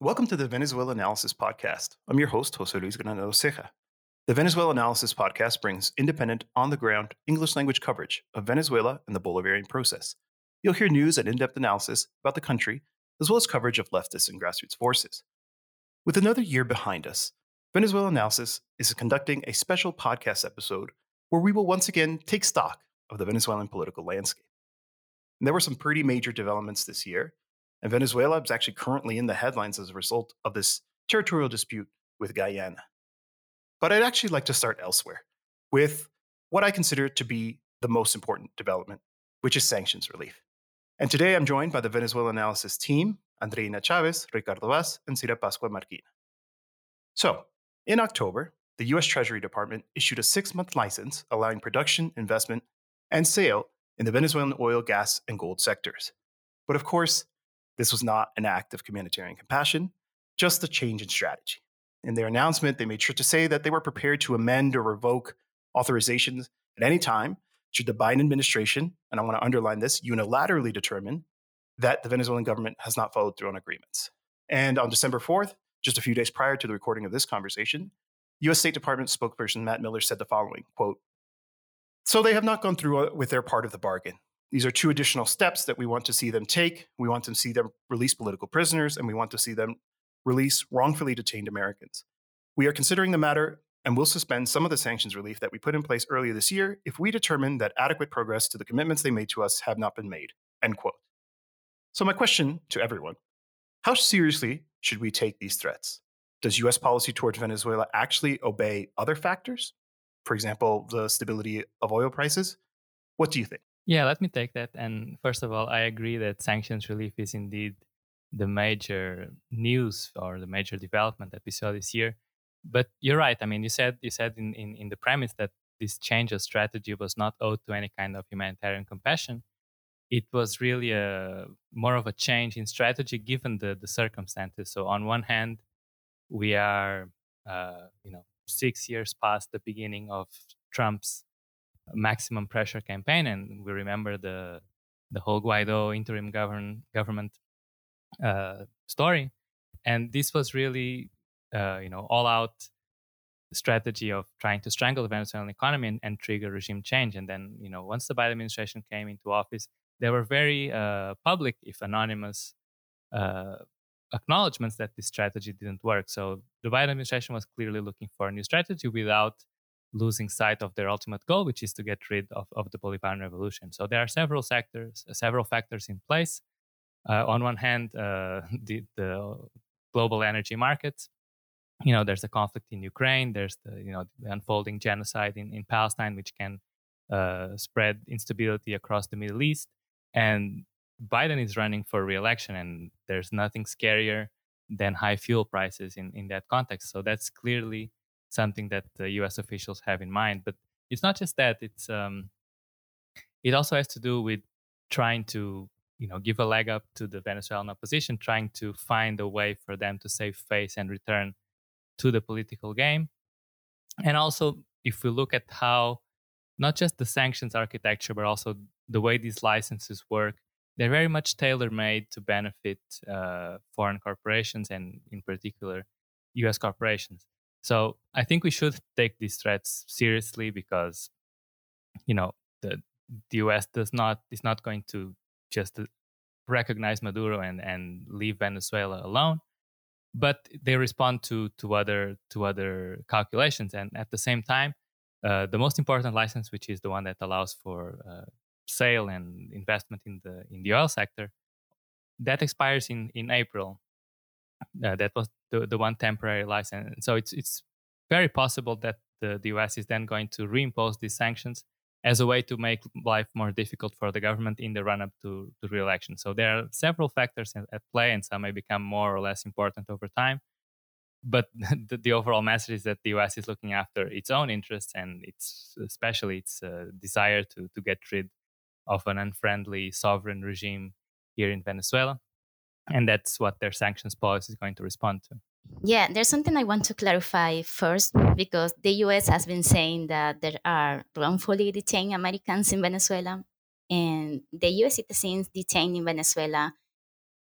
Welcome to the Venezuelanalysis Podcast. I'm your host, Jose Luis Granado Ceja. The Venezuelanalysis Podcast brings independent, on the ground, English language coverage of Venezuela and the Bolivarian process. You'll hear news and in depth analysis about the country, as well as coverage of leftist and grassroots forces. With another year behind us, Venezuelanalysis is conducting a special podcast episode where we will once again take stock of the Venezuelan political landscape. And there were some pretty major developments this year, and Venezuela is actually currently in the headlines as a result of this territorial dispute with Guyana. But I'd actually like to start elsewhere with what I consider to be the most important development, which is sanctions relief. And today I'm joined by the Venezuelanalysis team, Andreina Chavez, Ricardo Vaz, and Cira Pascual Marquina. So, in October, the US Treasury Department issued a six month license allowing production, investment, and sale in the Venezuelan oil, gas, and gold sectors. But of course, this was not an act of humanitarian compassion, just a change in strategy. In their announcement, they made sure to say that they were prepared to amend or revoke authorizations at any time should the Biden administration, and I want to underline this, unilaterally determine that the Venezuelan government has not followed through on agreements. And on December 4th, just a few days prior to the recording of this conversation, US State Department spokesperson Matt Miller said the following quote, So they have not gone through uh, with their part of the bargain. These are two additional steps that we want to see them take. We want to see them release political prisoners, and we want to see them release wrongfully detained Americans. We are considering the matter and will suspend some of the sanctions relief that we put in place earlier this year if we determine that adequate progress to the commitments they made to us have not been made. End quote. So, my question to everyone how seriously should we take these threats? Does US policy towards Venezuela actually obey other factors? For example, the stability of oil prices? What do you think? Yeah, let me take that. And first of all, I agree that sanctions relief is indeed the major news or the major development that we saw this year. But you're right. I mean, you said you said in, in, in the premise that this change of strategy was not owed to any kind of humanitarian compassion. It was really a more of a change in strategy given the, the circumstances. So on one hand, we are uh, you know six years past the beginning of Trump's maximum pressure campaign, and we remember the the whole Guaido interim govern, government uh, story. And this was really, uh, you know, all out strategy of trying to strangle the Venezuelan economy and, and, trigger regime change. And then, you know, once the Biden administration came into office, there were very uh, public, if anonymous, uh, acknowledgments that this strategy didn't work. So the Biden administration was clearly looking for a new strategy without losing sight of their ultimate goal, which is to get rid of, of the Bolivarian revolution. So there are several sectors, uh, several factors in place uh, on one hand, uh, the, the, global energy markets. You know, there's a conflict in Ukraine. There's the you know the unfolding genocide in, in Palestine, which can uh, spread instability across the Middle East. And Biden is running for re-election, and there's nothing scarier than high fuel prices in, in that context. So that's clearly something that the U.S. officials have in mind. But it's not just that; it's um, it also has to do with trying to you know give a leg up to the Venezuelan opposition, trying to find a way for them to save face and return to the political game. And also, if we look at how not just the sanctions architecture, but also the way these licenses work, they're very much tailor made to benefit uh, foreign corporations and, in particular, US corporations. So I think we should take these threats seriously because, you know, the, the US does not is not going to just recognize Maduro and, and leave Venezuela alone. But they respond to to other to other calculations, and at the same time, uh, the most important license, which is the one that allows for uh, sale and investment in the in the oil sector, that expires in in April. Uh, that was the, the one temporary license, and so it's it's very possible that the, the U.S. is then going to reimpose these sanctions as a way to make life more difficult for the government in the run up to, to re election. So there are several factors at play, and some may become more or less important over time. But the, the overall message is that the US is looking after its own interests and its, especially its uh, desire to, to get rid of an unfriendly sovereign regime here in Venezuela. And that's what their sanctions policy is going to respond to. Yeah, there's something I want to clarify first because the US has been saying that there are wrongfully detained Americans in Venezuela, and the US citizens detained in Venezuela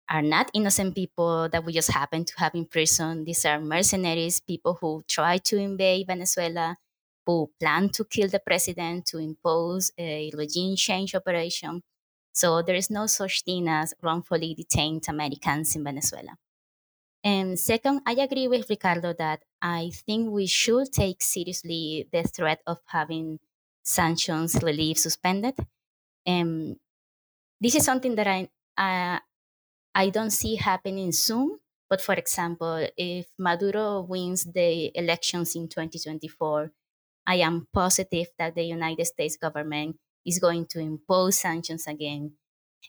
are not innocent people that we just happen to have in prison. These are mercenaries, people who try to invade Venezuela, who plan to kill the president, to impose a regime change operation. So there is no such thing as wrongfully detained Americans in Venezuela. And second, I agree with Ricardo that I think we should take seriously the threat of having sanctions relief suspended. And this is something that I I don't see happening soon. But for example, if Maduro wins the elections in 2024, I am positive that the United States government is going to impose sanctions again.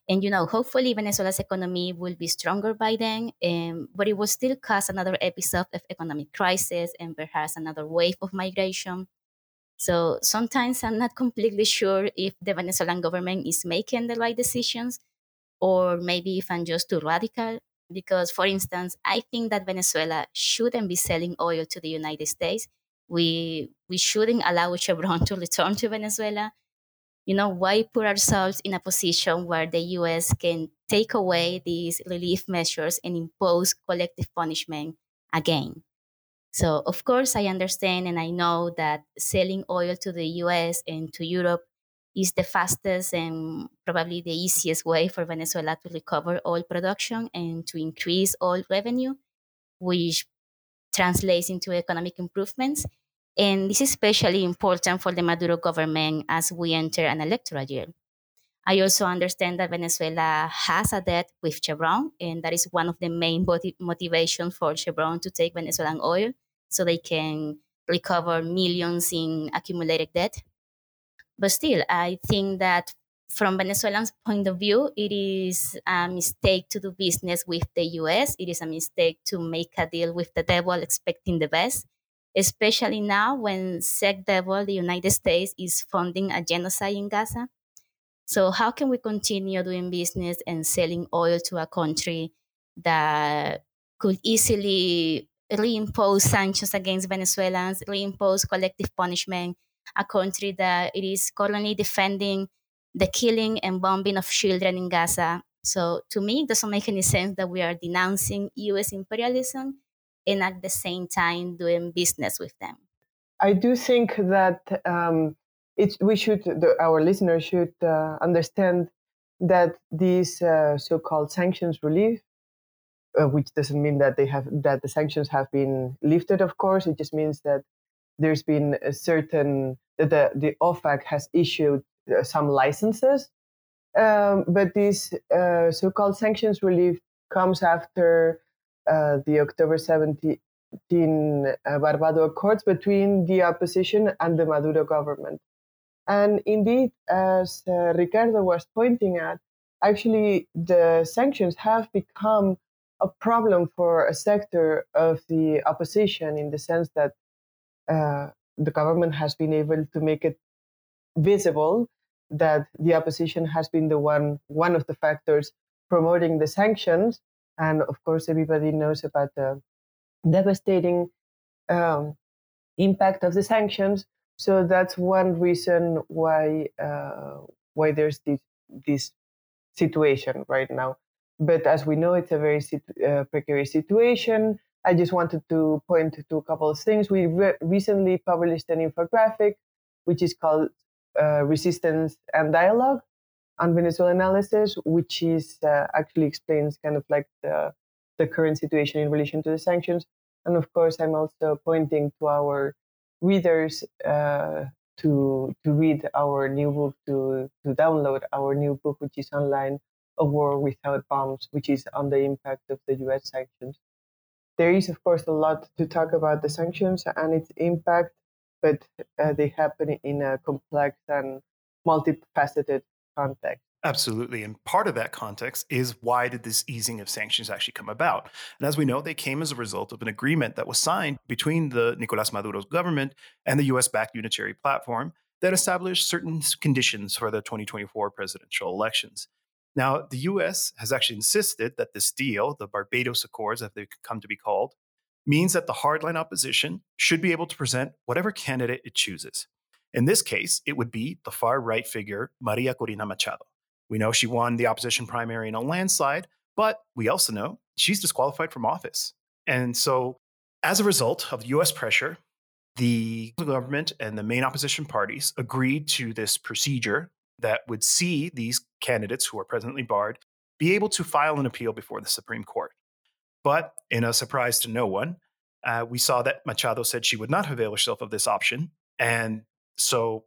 And you know, hopefully Venezuela's economy will be stronger by then, um, but it will still cause another episode of economic crisis and perhaps another wave of migration. So sometimes I'm not completely sure if the Venezuelan government is making the right decisions or maybe if I'm just too radical. Because, for instance, I think that Venezuela shouldn't be selling oil to the United States. We we shouldn't allow Chevron to return to Venezuela. You know, why put ourselves in a position where the US can take away these relief measures and impose collective punishment again? So, of course, I understand and I know that selling oil to the US and to Europe is the fastest and probably the easiest way for Venezuela to recover oil production and to increase oil revenue, which translates into economic improvements. And this is especially important for the Maduro government as we enter an electoral year. I also understand that Venezuela has a debt with Chevron, and that is one of the main motiv- motivations for Chevron to take Venezuelan oil so they can recover millions in accumulated debt. But still, I think that from Venezuelans' point of view, it is a mistake to do business with the US. It is a mistake to make a deal with the devil expecting the best, especially now when SecDevil, devil, the United States, is funding a genocide in Gaza. So, how can we continue doing business and selling oil to a country that could easily reimpose sanctions against Venezuelans, reimpose collective punishment, a country that it is currently defending the killing and bombing of children in Gaza. So to me, it doesn't make any sense that we are denouncing US imperialism and at the same time doing business with them. I do think that um, it, we should, the, our listeners should uh, understand that these uh, so-called sanctions relief, uh, which doesn't mean that they have that the sanctions have been lifted. Of course, it just means that there's been a certain the the OFAC has issued uh, some licenses, um, but this uh, so-called sanctions relief comes after uh, the October 17 uh, Barbados Accords between the opposition and the Maduro government. And indeed, as uh, Ricardo was pointing at, actually the sanctions have become a problem for a sector of the opposition in the sense that uh, the government has been able to make it visible that the opposition has been the one one of the factors promoting the sanctions and of course everybody knows about the devastating um, impact of the sanctions. So that's one reason why uh, why there's this this situation right now. But as we know it's a very situ- uh, precarious situation. I just wanted to point to a couple of things. We re- recently published an infographic, which is called uh, Resistance and Dialogue on Venezuelanalysis, which is uh, actually explains kind of like the, the current situation in relation to the sanctions. And of course, I'm also pointing to our readers uh, to to read our new book, to to download our new book, which is online, A War Without Bombs, which is on the impact of the U.S. sanctions there is, of course, a lot to talk about the sanctions and its impact, but uh, they happen in a complex and multifaceted context. Absolutely. And part of that context is why did this easing of sanctions actually come about? And as we know, they came as a result of an agreement that was signed between the Nicolas Maduro's government and the US backed unitary platform that established certain conditions for the 2024 presidential elections. Now, the US has actually insisted that this deal, the Barbados Accords, as they come to be called, means that the hardline opposition should be able to present whatever candidate it chooses. In this case, it would be the far right figure, Maria Corina Machado. We know she won the opposition primary in a landslide, But we also know she's disqualified from office. And so, as a result of US pressure, the government and the main opposition parties agreed to this procedure that would see these candidates who are presently barred be able to file an appeal before the Supreme Court. But in a surprise to no one, uh, we saw that Machado said she would not avail herself of this option. And so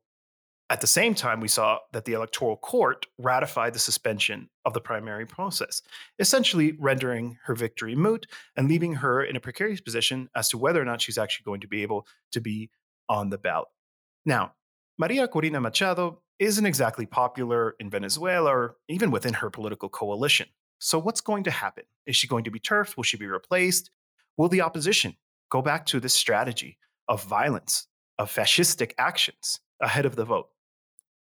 at the same time, we saw that the Electoral Court ratified the suspension of the primary process, essentially rendering her victory moot and leaving her in a precarious position as to whether or not she's actually going to be able to be on the ballot. Now, Maria Corina Machado isn't exactly popular in Venezuela or even within her political coalition. So, what's going to happen? Is she going to be turfed? Will she be replaced? Will the opposition go back to this strategy of violence, of fascistic actions ahead of the vote?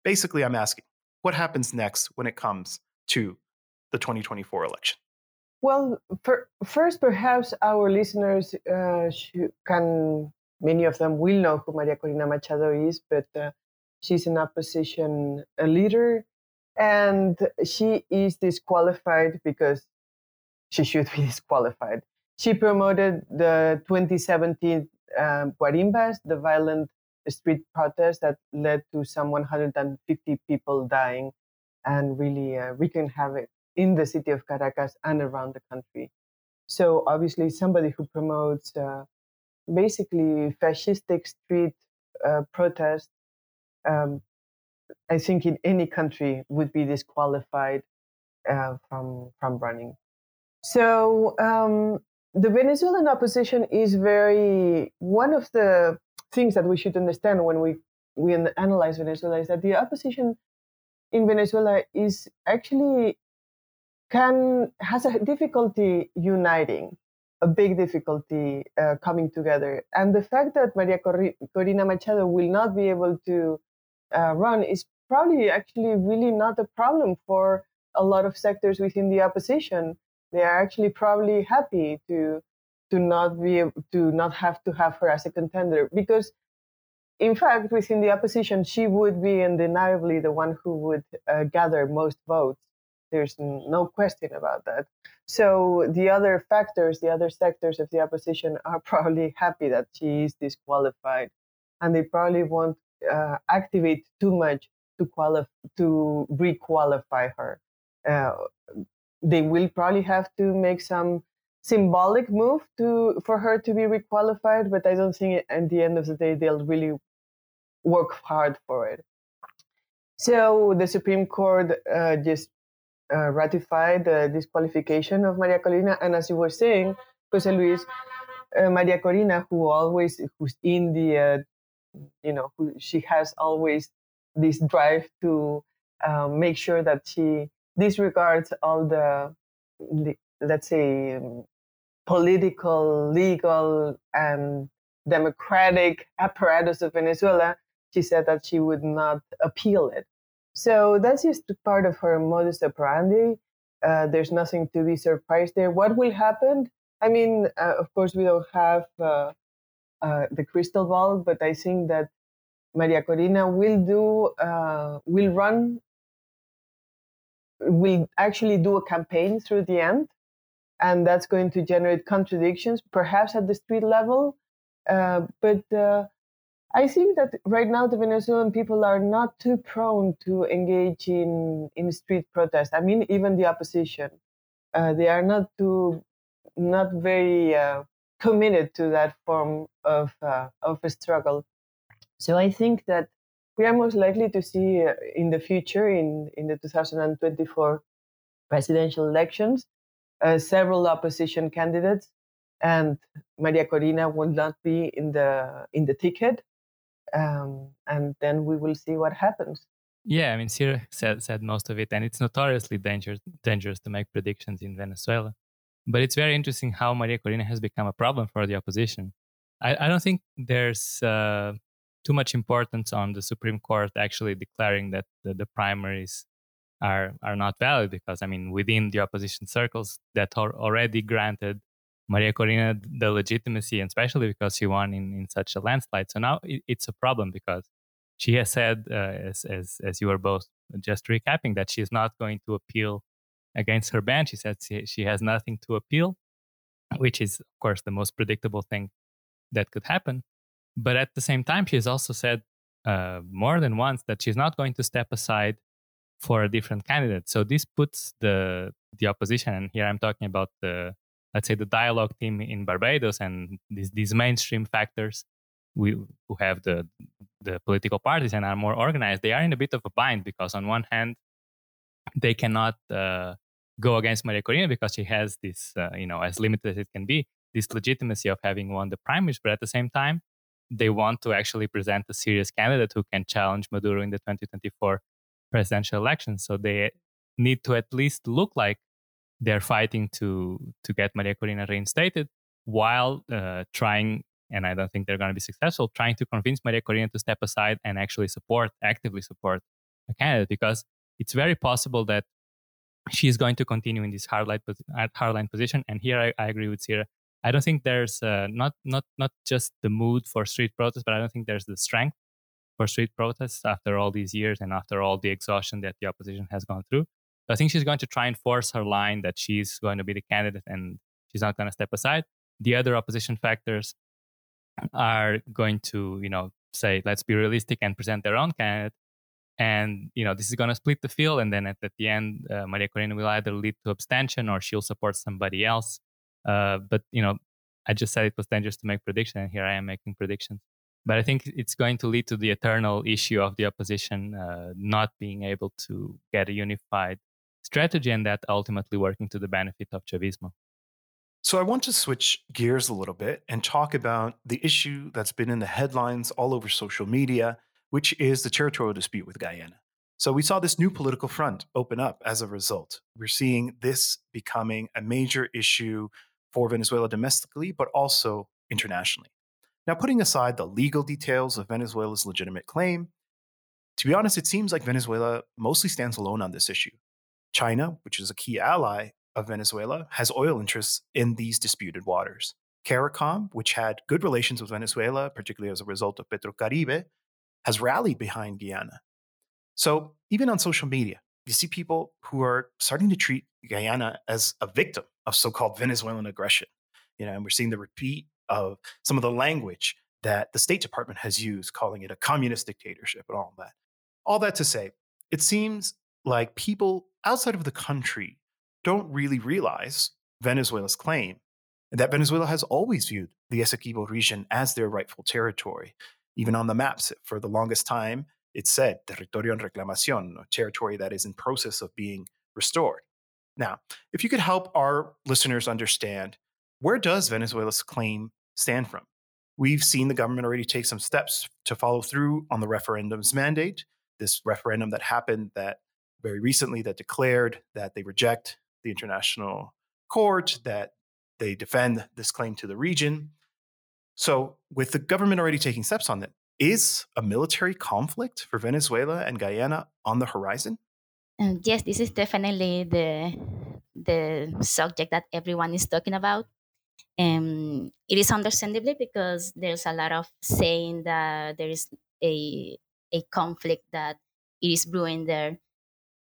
Basically, I'm asking what happens next when it comes to the 2024 election? Well, for, first, perhaps our listeners uh, can, many of them will know who Maria Corina Machado is, but uh, she's an opposition leader and she is disqualified because she should be disqualified. She promoted the 2017 um, Guarimbas, the violent street protest that led to some 150 people dying and really uh, wreaking havoc in the city of Caracas and around the country. So obviously, somebody who promotes uh, basically fascistic street uh, protest, um, I think in any country would be disqualified uh, from from running. So um, the Venezuelan opposition is very one of the things that we should understand when we we analyze Venezuela is that the opposition in Venezuela is actually can has a difficulty uniting, a big difficulty uh, coming together, and the fact that Maria Corina Machado will not be able to uh, run is probably actually really not a problem for a lot of sectors within the opposition. They are actually probably happy to to not be to not have to have her as a contender because in fact within the opposition she would be undeniably the one who would uh, gather most votes. There's no question about that. So the other factors the other sectors of the opposition are probably happy that she is disqualified and they probably won't uh, activate too much to qualify to requalify her. Uh, they will probably have to make some symbolic move to for her to be requalified, but I don't think at the end of the day they'll really work hard for it. So the Supreme Court uh, just uh, ratified the disqualification of Maria Corina, and as you were saying, Jose Luis, uh, Maria Corina, who always who's in the, uh, you know, who she has always this drive to um, make sure that she disregards all the, the let's say um, political, legal, and democratic apparatus of Venezuela, she said that she would not appeal it. So that's just part of her modus operandi. Uh, there's nothing to be surprised there. What will happen? I mean, uh, of course, we don't have uh, uh the crystal ball, but I think that Maria Corina will do, uh, will run, will actually do a campaign through the end and that's going to generate contradictions, perhaps at the street level. Uh, but uh, I think that right now the Venezuelan people are not too prone to engage in, in street protest. I mean, even the opposition, uh, they are not too, not very uh, committed to that form of uh, of a struggle. So I think that we are most likely to see uh, in the future, in in the 2024 presidential elections, uh, several opposition candidates, and Maria Corina will not be in the in the ticket. Um, and then we will see what happens. Yeah, I mean, Cira said, said most of it, and it's notoriously dangerous dangerous to make predictions in Venezuela. But it's very interesting how Maria Corina has become a problem for the opposition. I, I don't think there's uh, too much importance on the Supreme Court actually declaring that the, the primaries are are not valid because I mean within the opposition circles that are already granted Maria Corina the legitimacy, and especially because she won in, in such a landslide. So now it, it's a problem because she has said, uh, as, as as you were both just recapping, that she is not going to appeal against her ban. She said she, she has nothing to appeal, which is, of course, the most predictable thing that could happen. But at the same time, she has also said uh, more than once that she's not going to step aside for a different candidate. So this puts the the opposition, and here I'm talking about the let's say the dialogue team in Barbados and these these mainstream factors we who have the the political parties and are more organized. They are in a bit of a bind because on one hand they cannot uh, go against Maria Corina because she has this uh, you know as limited as it can be this legitimacy of having won the primaries, but at the same time they want to actually present a serious candidate who can challenge Maduro in the 2024 presidential election. So they need to at least look like they're fighting to to get Maria Corina reinstated while uh, trying and I don't think they're going to be successful trying to convince Maria Corina to step aside and actually support actively support a candidate. Because it's very possible that she's going to continue in this hardline hardline position. And here I, I agree with Cira I don't think there's uh, not not not just the mood for street protests but I don't think there's the strength for street protests after all these years and after all the exhaustion that the opposition has gone through I think she's going to try and force her line that she's going to be the candidate and she's not going to step aside. The other opposition factors are going to, you know, say, let's be realistic and present their own candidate. And, you know, this is going to split the field. And then at, at the end, uh, Maria Corina will either lead to abstention or she'll support somebody else. Uh, but, you know, I just said it was dangerous to make predictions. And here I am making predictions. But I think it's going to lead to the eternal issue of the opposition uh, not being able to get a unified strategy and that ultimately working to the benefit of Chavismo. So I want to switch gears a little bit and talk about the issue that's been in the headlines all over social media, which is the territorial dispute with Guyana. So we saw this new political front open up as a result. We're seeing this becoming a major issue for Venezuela domestically, but also internationally. Now, putting aside the legal details of Venezuela's legitimate claim, to be honest, it seems like Venezuela mostly stands alone on this issue. China, which is a key ally of Venezuela, has oil interests in these disputed waters. CARICOM, which had good relations with Venezuela, particularly as a result of Petrocaribe, has rallied behind Guyana. So even on social media, you see people who are starting to treat Guyana as a victim of so-called Venezuelan aggression. You know, and we're seeing the repeat of some of the language that the State Department has used, calling it a communist dictatorship and all that. All that to say, it seems like people outside of the country don't really realize Venezuela's claim that Venezuela has always viewed the Essequibo region as their rightful territory. Even on the maps, for the longest time, it said territorio en reclamación, territory that is in process of being restored. Now, if you could help our listeners understand, where does Venezuela's claim stand from? We've seen the government already take some steps to follow through on the referendum's mandate. This referendum that happened that very recently that declared that they reject the international court, that they defend this claim to the region. So, with the government already taking steps on it, is a military conflict for Venezuela and Guyana on the horizon? Yes, this is definitely the the subject that everyone is talking about. Um, it is understandably because there's a lot of saying that there is a a conflict that it is brewing there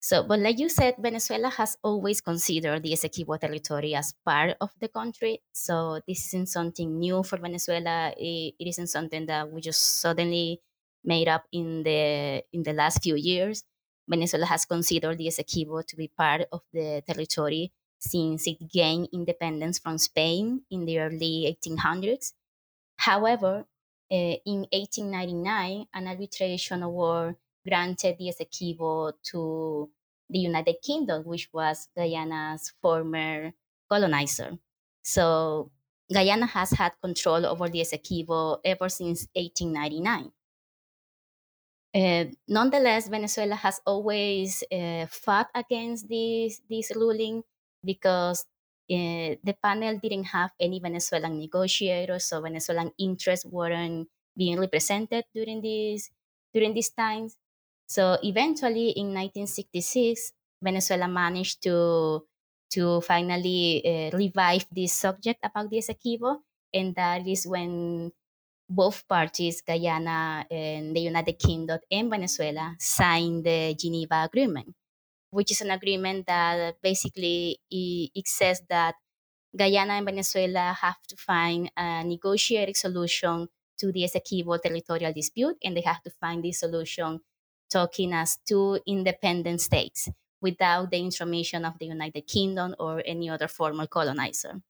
so, but like you said, Venezuela has always considered the Essequibo territory as part of the country. So this isn't something new for Venezuela. It, it isn't something that we just suddenly made up in the in the last few years. Venezuela has considered the Essequibo to be part of the territory since it gained independence from Spain in the early 1800s. However, uh, in 1899, an arbitration award granted the Essequibo to the United Kingdom, which was Guyana's former colonizer. So Guyana has had control over the Essequibo ever since 1899. Uh, nonetheless, Venezuela has always uh, fought against this, this ruling because uh, the panel didn't have any Venezuelan negotiators, so Venezuelan interests weren't being represented during these during these times. So eventually, in 1966, Venezuela managed to to finally revive this subject about the Essequibo, and that is when both parties, Guyana and the United Kingdom and Venezuela, signed the Geneva Agreement. which is an agreement that basically it, says that Guyana and Venezuela have to find a negotiated solution to the Essequibo territorial dispute, and they have to find this solution talking as two independent states without the intromission of the United Kingdom or any other former colonizer.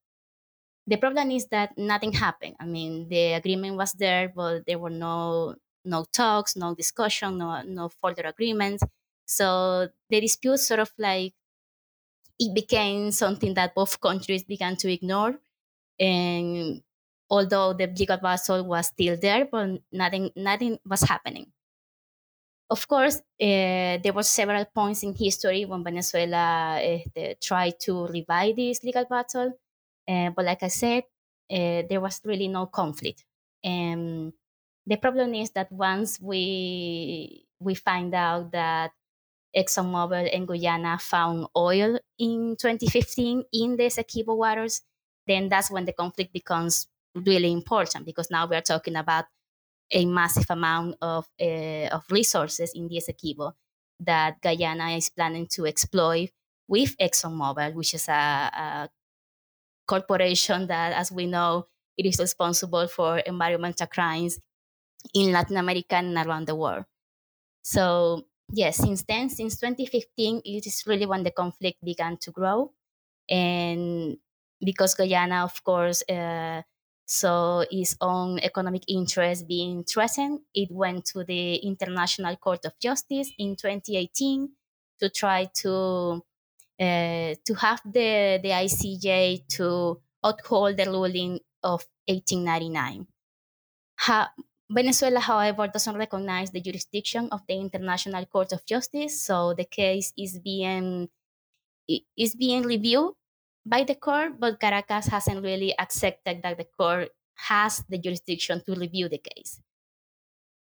The problem is that nothing happened. I mean, the agreement was there, but there were no no talks, no discussion, no no further agreements. So the dispute sort of like it became something that both countries began to ignore. And although the legal battle was still there, but nothing nothing was happening. Of course, uh, there were several points in history when Venezuela uh, tried to revive this legal battle, uh, but like I said, uh, there was really no conflict. And the problem is that once we we find out that ExxonMobil and Guyana found oil in 2015 in the Essequibo waters, then that's when the conflict becomes really important because now we're talking about a massive amount of, uh, of resources in the Essequibo that Guyana is planning to exploit with ExxonMobil, which is a, a corporation that, as we know, it is responsible for environmental crimes in Latin America and around the world. So, yes, since then, since 2015, it is really when the conflict began to grow. And because Guyana, of course, uh, saw its own economic interest being threatened, it went to the International Court of Justice in 2018 to try to uh, to have the, the ICJ to uphold the ruling of 1899. Ha- Venezuela, however, doesn't recognize the jurisdiction of the International Court of Justice, so the case is being is being reviewed by the court, but Caracas hasn't really accepted that the court has the jurisdiction to review the case.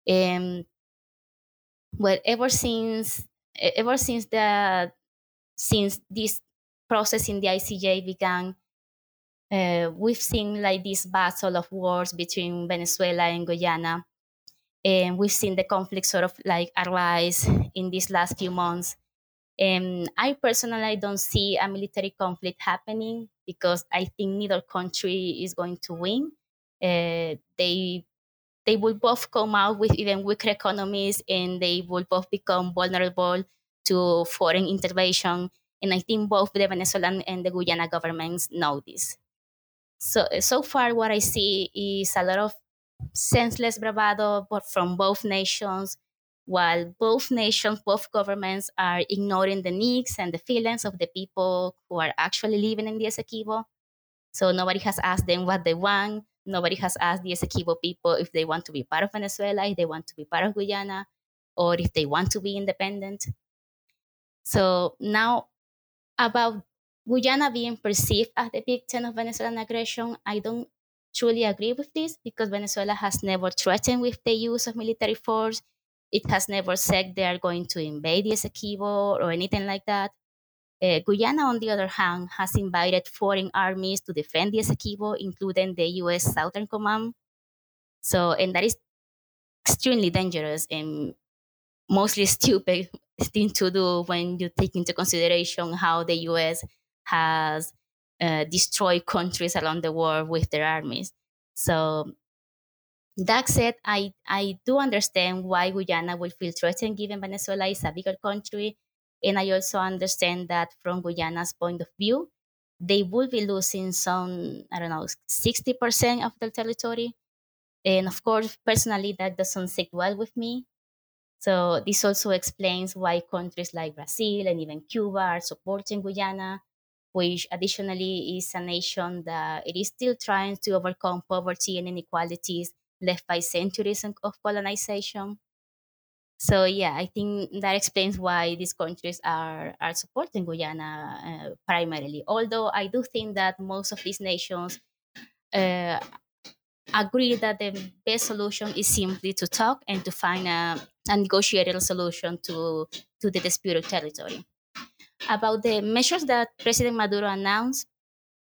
Um, well, ever since ever since the since this process in the ICJ began, uh, we've seen like this battle of wars between Venezuela and Guyana. And we've seen the conflict sort of like arise in these last few months. And I personally don't see a military conflict happening because I think neither country is going to win. Uh, they they will both come out with even weaker economies and they will both become vulnerable to foreign intervention. And I think both the Venezuelan and the Guyana governments know this. So, so far, what I see is a lot of senseless bravado from both nations, while both nations, both governments are ignoring the needs and the feelings of the people who are actually living in the Essequibo. So nobody has asked them what they want. Nobody has asked the Essequibo people if they want to be part of Venezuela, if they want to be part of Guyana, or if they want to be independent. So now about Guyana being perceived as the victim of Venezuelan aggression, I don't truly agree with this because Venezuela has never threatened with the use of military force. It has never said they are going to invade Essequibo or anything like that. Uh, Guyana, on the other hand, has invited foreign armies to defend the Essequibo, including the U.S. Southern Command. So, and that is extremely dangerous and mostly stupid thing to do when you take into consideration how the U.S. has uh, destroyed countries around the world with their armies. So that said, I, I do understand why Guyana will feel threatened given Venezuela is a bigger country. And I also understand that from Guyana's point of view, they will be losing some, I don't know, 60% of their territory. And of course, personally, that doesn't sit well with me. So this also explains why countries like Brazil and even Cuba are supporting Guyana which additionally is a nation that it is still trying to overcome poverty and inequalities left by centuries of colonization. So yeah, I think that explains why these countries are are supporting Guyana uh, primarily. Although I do think that most of these nations uh, agree that the best solution is simply to talk and to find a, a negotiated a solution to to the disputed territory about the measures that President Maduro announced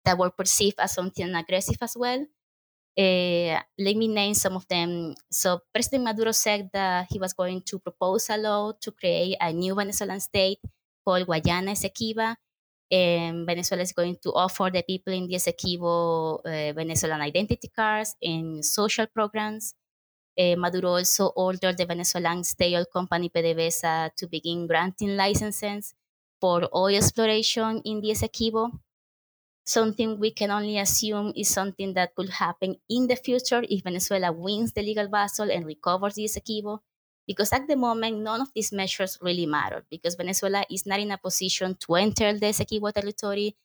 that were perceived as something aggressive as well. Uh, let me name some of them. So, President Maduro said that he was going to propose a law to create a new Venezuelan state called Guayana Essequiba. And Venezuela is going to offer the people in the Essequibo uh, Venezuelan identity cards and social programs. Uh, Maduro also ordered the Venezuelan state oil company PDVSA to begin granting licenses for oil exploration in the Essequibo. Something we can only assume is something that could happen in the future if Venezuela wins the legal battle and recovers the Essequibo. Because at the moment, none of these measures really matter because Venezuela is not in a position to enter the Essequibo territory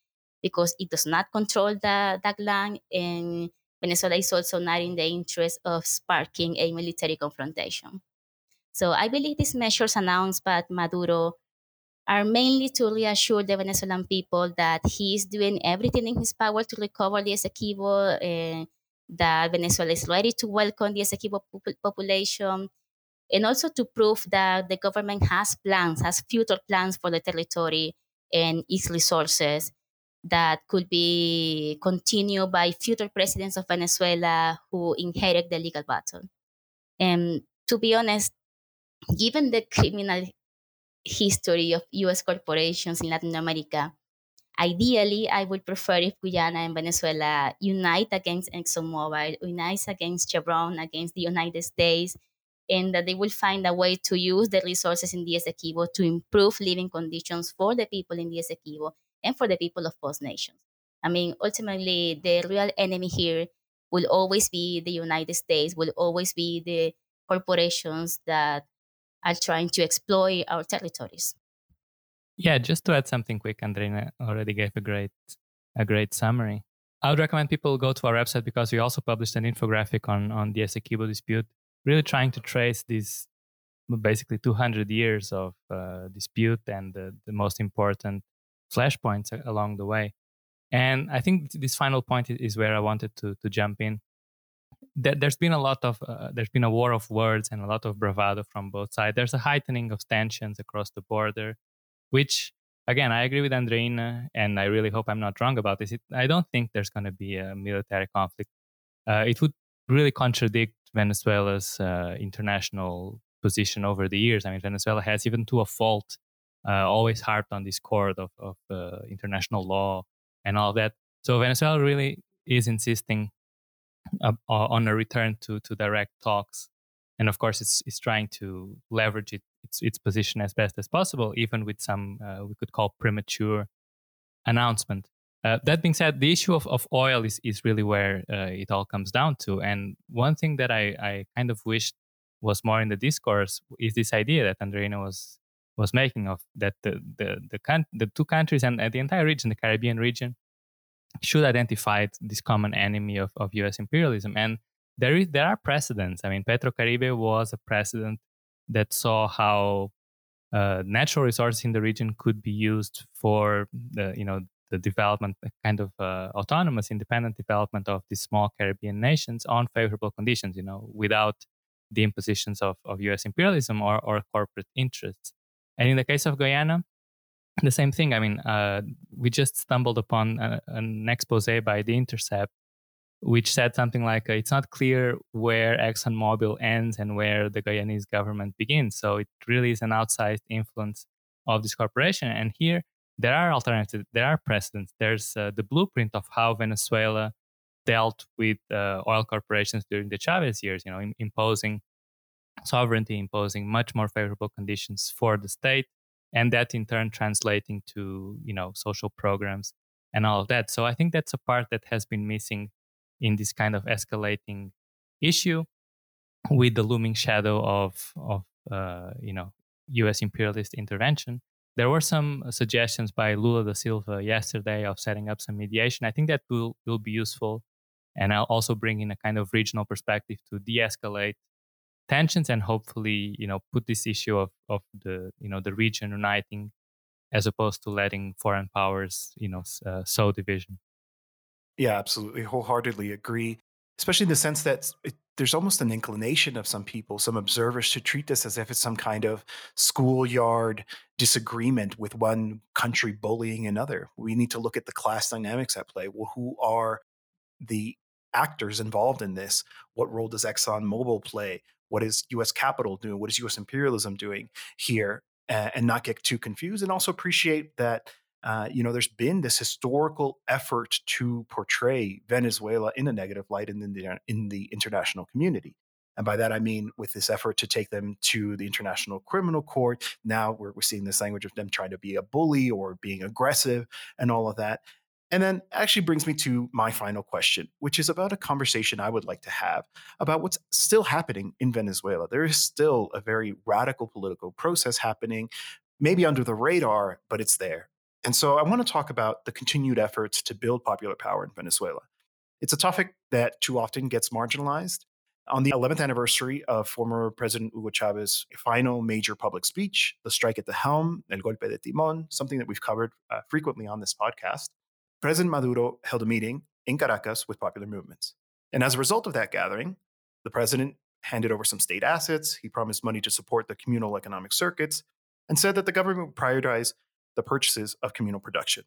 because it does not control the, that land and Venezuela is also not in the interest of sparking a military confrontation. So I believe these measures announced by Maduro are mainly to reassure the Venezuelan people that he is doing everything in his power to recover the Essequibo, uh, that Venezuela is ready to welcome the Essequibo population, and also to prove that the government has plans, has future plans for the territory and its resources that could be continued by future presidents of Venezuela who inherit the legal battle. And to be honest, given the criminal history of US corporations in Latin America, ideally, I would prefer if Guyana and Venezuela unite against ExxonMobil, unite against Chevron, against the United States, and that they will find a way to use the resources in the Essequibo to improve living conditions for the people in the Essequibo and for the people of both nations. I mean, ultimately, the real enemy here will always be the United States, will always be the corporations that are trying to exploit our territories. Yeah, just to add something quick, Andreina already gave a great a great summary. I would recommend people go to our website because we also published an infographic on on the Essequibo dispute, really trying to trace these basically 200 years of uh, dispute and the, the most important flashpoints along the way. And I think this final point is where I wanted to to jump in. There's been a lot of uh, there's been a war of words and a lot of bravado from both sides. There's a heightening of tensions across the border, which again I agree with Andreina, and I really hope I'm not wrong about this. It, I don't think there's going to be a military conflict. Uh, it would really contradict Venezuela's uh, international position over the years. I mean, Venezuela has even to a fault uh, always harped on this chord of, of uh, international law and all that. So Venezuela really is insisting uh, on a return to, to direct talks. And of course, it's, it's trying to leverage it, its, its position as best as possible, even with some uh, we could call premature announcement. Uh, that being said, the issue of, of oil is, is really where uh, it all comes down to. And one thing that I, I kind of wished was more in the discourse is this idea that Andreina was was making of that the the the, the two countries and the entire region, the Caribbean region, should identify this common enemy of, of U.S. imperialism. And there is there are precedents. I mean, Petrocaribe was a precedent that saw how uh, natural resources in the region could be used for the you know the development, kind of uh, autonomous, independent development of these small Caribbean nations on favorable conditions. You know, without the impositions of, of U.S. imperialism or, or corporate interests. And in the case of Guyana, the same thing. I mean, uh, we just stumbled upon a, an expose by The Intercept, which said something like, uh, "It's not clear where ExxonMobil ends and where the Guyanese government begins." So it really is an outsized influence of this corporation. And here, there are alternatives. There are precedents. There's uh, the blueprint of how Venezuela dealt with uh, oil corporations during the Chavez years. You know, in, imposing sovereignty, imposing much more favorable conditions for the state, and that in turn translating to you know social programs and all of that. So I think that's a part that has been missing in this kind of escalating issue with the looming shadow of of uh, you know U.S. imperialist intervention. There were some suggestions by Lula da Silva yesterday of setting up some mediation. I think that will will be useful, and I'll also bring in a kind of regional perspective to de-escalate tensions and hopefully you know put this issue of of the you know the region uniting as opposed to letting foreign powers you know uh, sow division. Yeah absolutely. Wholeheartedly agree especially in the sense that it, there's almost an inclination of some people some observers to treat this as if it's some kind of schoolyard disagreement with one country bullying another. We need to look at the class dynamics at play. Well who are the actors involved in this? What role does ExxonMobil play what is US capital doing? What is US imperialism doing here? and, and not get too confused, and also appreciate that. Uh, you know, there's been this historical effort to portray Venezuela in a negative light in the in the international community. And by that, I mean with this effort to take them to the International Criminal Court. Now we're, we're seeing this language of them trying to be a bully or being aggressive and all of that. And then actually brings me to my final question, which is about a conversation I would like to have about what's still happening in Venezuela. There is still a very radical political process happening, maybe under the radar, but it's there. And so I want to talk about the continued efforts to build popular power in Venezuela. It's a topic that too often gets marginalized. On the 11th anniversary of former President Hugo Chavez's final major public speech, the strike at the helm, El Golpe de Timon, something that we've covered uh, frequently on this podcast, President Maduro held a meeting in Caracas with popular movements. And as a result of that gathering, the president handed over some state assets, he promised money to support the communal economic circuits, and said that the government would prioritize the purchases of communal production.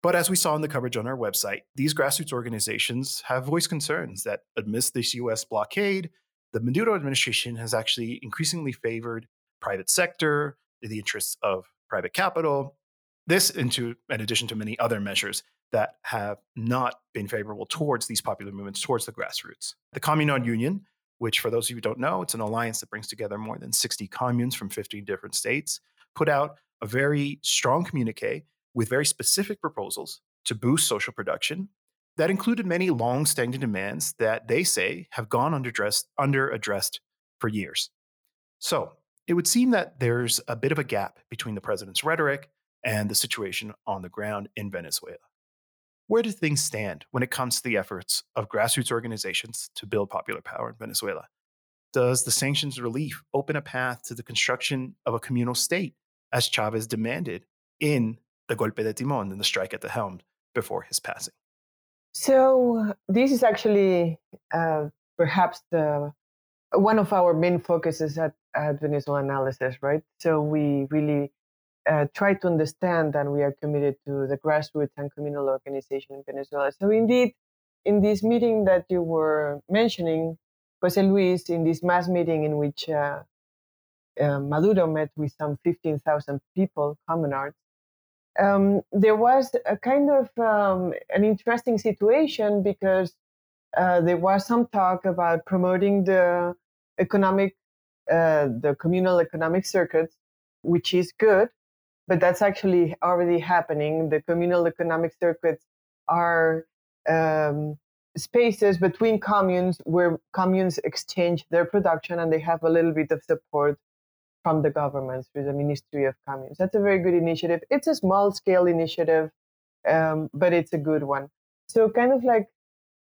But as we saw in the coverage on our website, these grassroots organizations have voiced concerns that amidst this US blockade, the Maduro administration has actually increasingly favored private sector, the interests of private capital, this into in addition to many other measures that have not been favorable towards these popular movements, towards the grassroots. The Communard Union, which for those of you who don't know, it's an alliance that brings together more than 60 communes from 15 different states, put out a very strong communique with very specific proposals to boost social production that included many long-standing demands that they say have gone underaddressed, under-addressed for years. So it would seem that there's a bit of a gap between the president's rhetoric and the situation on the ground in Venezuela. Where do things stand when it comes to the efforts of grassroots organizations to build popular power in Venezuela? Does the sanctions relief open a path to the construction of a communal state, as Chavez demanded in the Golpe de Timon and the strike at the helm before his passing? So, this is actually uh, perhaps the one of our main focuses at, at Venezuelanalysis, right? So, we really uh, try to understand and we are committed to the grassroots and communal organization in Venezuela. So indeed, in this meeting that you were mentioning, Jose Luis, in this mass meeting in which uh, uh, Maduro met with some 15,000 people, communards, um, there was a kind of um, an interesting situation because uh, there was some talk about promoting the economic, uh, the communal economic circuits, which is good but that's actually already happening. The communal economic circuits are um, spaces between communes where communes exchange their production and they have a little bit of support from the government through the Ministry of Communes. That's a very good initiative. It's a small scale initiative, um, but it's a good one. So, kind of like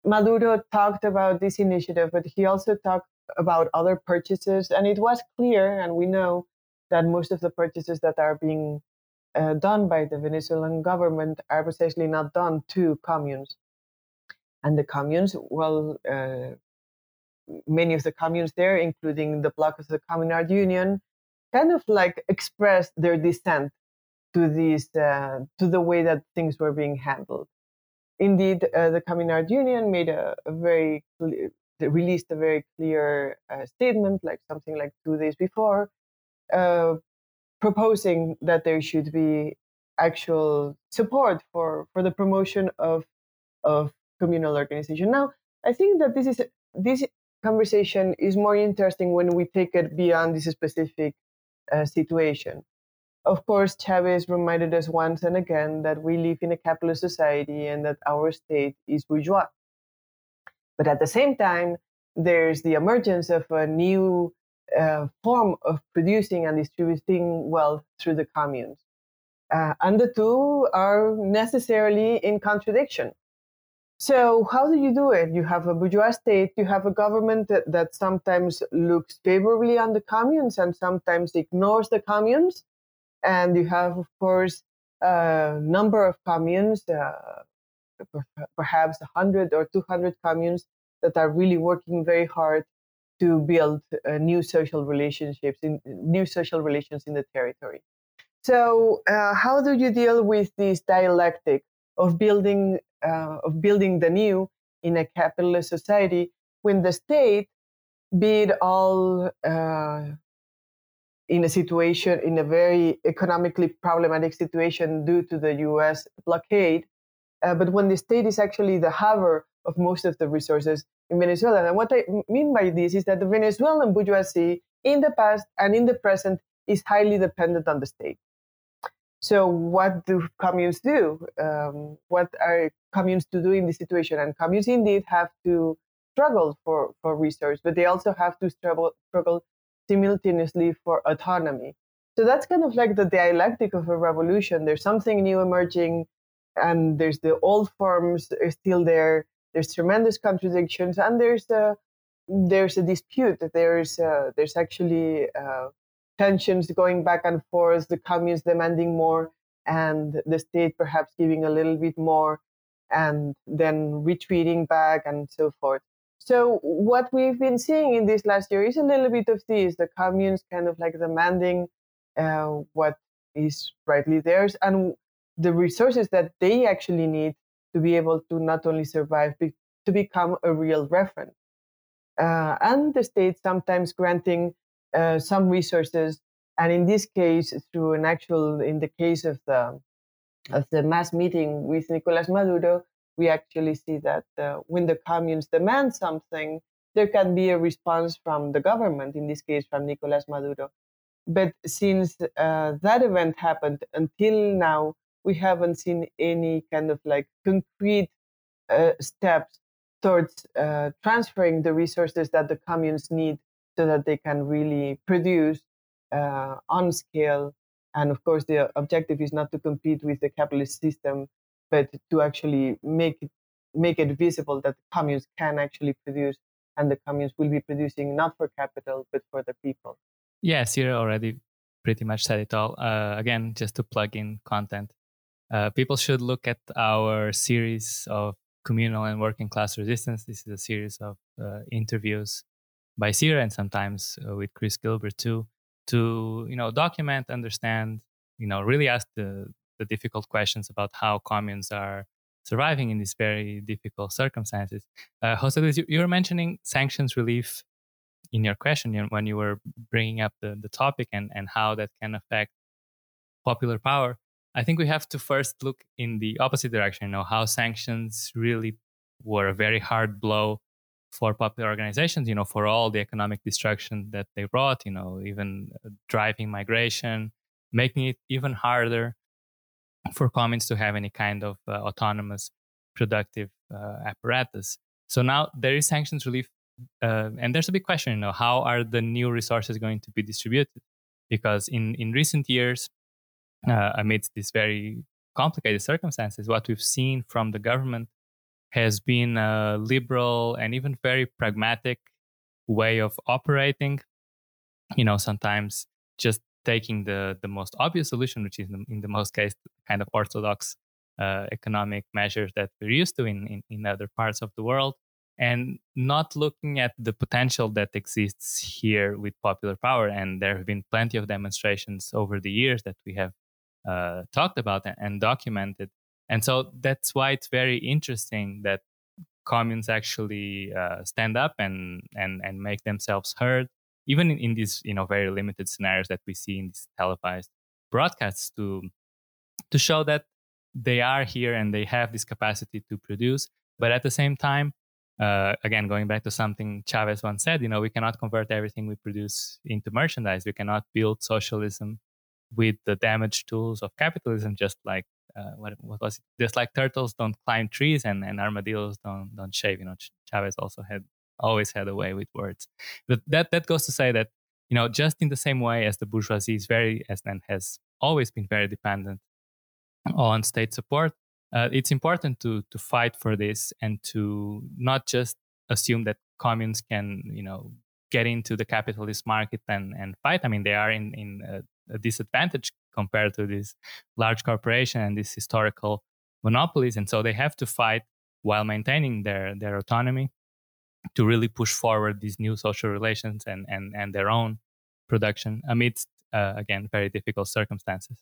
Maduro talked about this initiative, but he also talked about other purchases. And it was clear, and we know that most of the purchases that are being uh, done by the Venezuelan government are precisely not done to communes. And the communes, well, uh, many of the communes there, including the bloc of the Communard Union, kind of like expressed their dissent to this, uh, to the way that things were being handled. Indeed, uh, the Communard Union made a, a very released a very clear uh, statement, like something like two days before, uh, proposing that there should be actual support for, for the promotion of of communal organization. Now, I think that this is this conversation is more interesting when we take it beyond this specific uh, situation. Of course, Chavez reminded us once and again that we live in a capitalist society and that our state is bourgeois. But at the same time, there's the emergence of a new uh, form of producing and distributing wealth through the communes. Uh, and the two are necessarily in contradiction. So, how do you do it? You have a bourgeois state, you have a government that, that sometimes looks favorably on the communes and sometimes ignores the communes. And you have, of course, a number of communes, uh, perhaps 100 or 200 communes that are really working very hard to build uh, new social relationships in new social relations in the territory. So, uh, how do you deal with this dialectic of building uh, of building the new in a capitalist society when the state, be it all uh, in a situation, in a very economically problematic situation due to the US blockade. Uh, but when the state is actually the haver of most of the resources in Venezuela. And what I mean by this is that the Venezuelan bourgeoisie in the past and in the present is highly dependent on the state. So, what do communes do? Um, what are communes to do in this situation? And communes indeed have to struggle for, for resource, but they also have to struggle, struggle simultaneously for autonomy. So that's kind of like the dialectic of a revolution. There's something new emerging, and there's the old forms still there. There's tremendous contradictions, and there's a there's a dispute. There's uh, there's actually uh, tensions going back and forth. The communes demanding more, and the state perhaps giving a little bit more, and then retreating back, and so forth. So what we've been seeing in this last year is a little bit of this: the communes kind of like demanding uh, what is rightly theirs and the resources that they actually need to be able to not only survive but to become a real reference. Uh, and the state sometimes granting uh, some resources, and in this case, through an actual, in the case of the of the mass meeting with Nicolas Maduro, we actually see that uh, when the communes demand something, there can be a response from the government, in this case from Nicolas Maduro. But since uh, that event happened until now, we haven't seen any kind of like concrete uh, steps towards uh, transferring the resources that the communes need so that they can really produce uh, on scale. And of course, the objective is not to compete with the capitalist system, but to actually make it, make it visible that the communes can actually produce and the communes will be producing not for capital but for the people. Yes, you already pretty much said it all. Uh, again, just to plug in content, uh, people should look at our series of communal and working class resistance. This is a series of uh, interviews by Cira and sometimes uh, with Chris Gilbert too, to you know document, understand, you know, really ask the the difficult questions about how communes are surviving in these very difficult circumstances. Uh, Jose Luis, you, you were mentioning sanctions relief in your question when you were bringing up the, the topic and, and how that can affect popular power. I think we have to first look in the opposite direction, you know, how sanctions really were a very hard blow for popular organizations, you know, for all the economic destruction that they brought, you know, even driving migration, making it even harder for communes to have any kind of uh, autonomous productive uh, apparatus. So now there is sanctions relief, uh, and there's a big question. You know, how are the new resources going to be distributed? Because in in recent years, uh, amidst these very complicated circumstances, what we've seen from the government has been a liberal and even very pragmatic way of operating. You know, sometimes just taking the the most obvious solution, which is in the, in the most case kind of orthodox uh, economic measures that we're used to in, in, in other parts of the world, and not looking at the potential that exists here with popular power. And there have been plenty of demonstrations over the years that we have uh, talked about and documented. And so that's why it's very interesting that communes actually uh, stand up and, and, and make themselves heard even in, in these you know very limited scenarios that we see in these televised broadcasts to to show that they are here and they have this capacity to produce but at the same time uh, again going back to something chavez once said you know we cannot convert everything we produce into merchandise we cannot build socialism with the damaged tools of capitalism just like uh, what, what was it? Just like turtles don't climb trees and, and armadillos don't don't shave. You know, Chavez also had always had a way with words. But that that goes to say that you know just in the same way as the bourgeoisie is very as and has always been very dependent on state support, uh, it's important to to fight for this and to not just assume that communes can you know get into the capitalist market and and fight. I mean, they are in in a, a disadvantage compared to this large corporation and these historical monopolies, and so they have to fight while maintaining their their autonomy to really push forward these new social relations and and and their own production amidst uh, again very difficult circumstances.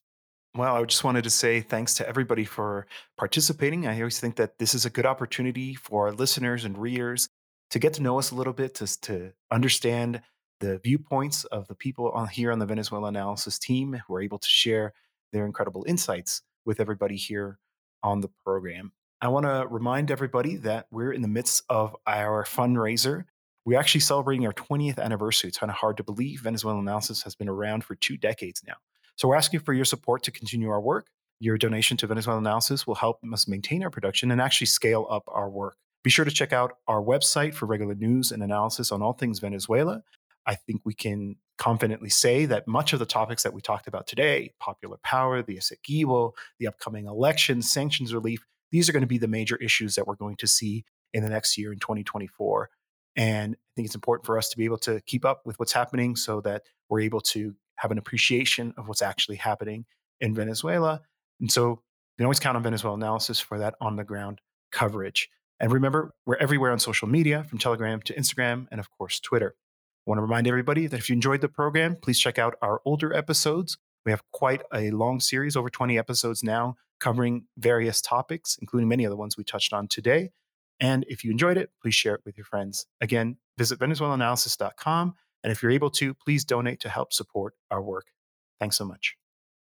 Well, I just wanted to say thanks to everybody for participating. I always think that this is a good opportunity for our listeners and readers to get to know us a little bit, to, to understand the viewpoints of the people on here on the Venezuelanalysis team who are able to share their incredible insights with everybody here on the program. I want to remind everybody that we're in the midst of our fundraiser. We're actually celebrating our 20th anniversary. It's kind of hard to believe. Venezuelanalysis has been around for two decades now. So we're asking for your support to continue our work. Your donation to Venezuelanalysis will help us maintain our production and actually scale up our work. Be sure to check out our website for regular news and analysis on all things Venezuela. I think we can confidently say that much of the topics that we talked about today popular power, the Essequibo, the upcoming elections, sanctions relief these are going to be the major issues that we're going to see in the next year in 2024. And I think it's important for us to be able to keep up with what's happening so that we're able to have an appreciation of what's actually happening in Venezuela. And so you can always count on Venezuelanalysis for that on the ground coverage. And remember, we're everywhere on social media, from Telegram to Instagram, and of course, Twitter. Want to remind everybody that if you enjoyed the program, please check out our older episodes. We have quite a long series, over 20 episodes now, covering various topics, including many of the ones we touched on today. And if you enjoyed it, please share it with your friends. Again, visit venezuelanalysis.com. And if you're able to, please donate to help support our work. Thanks so much.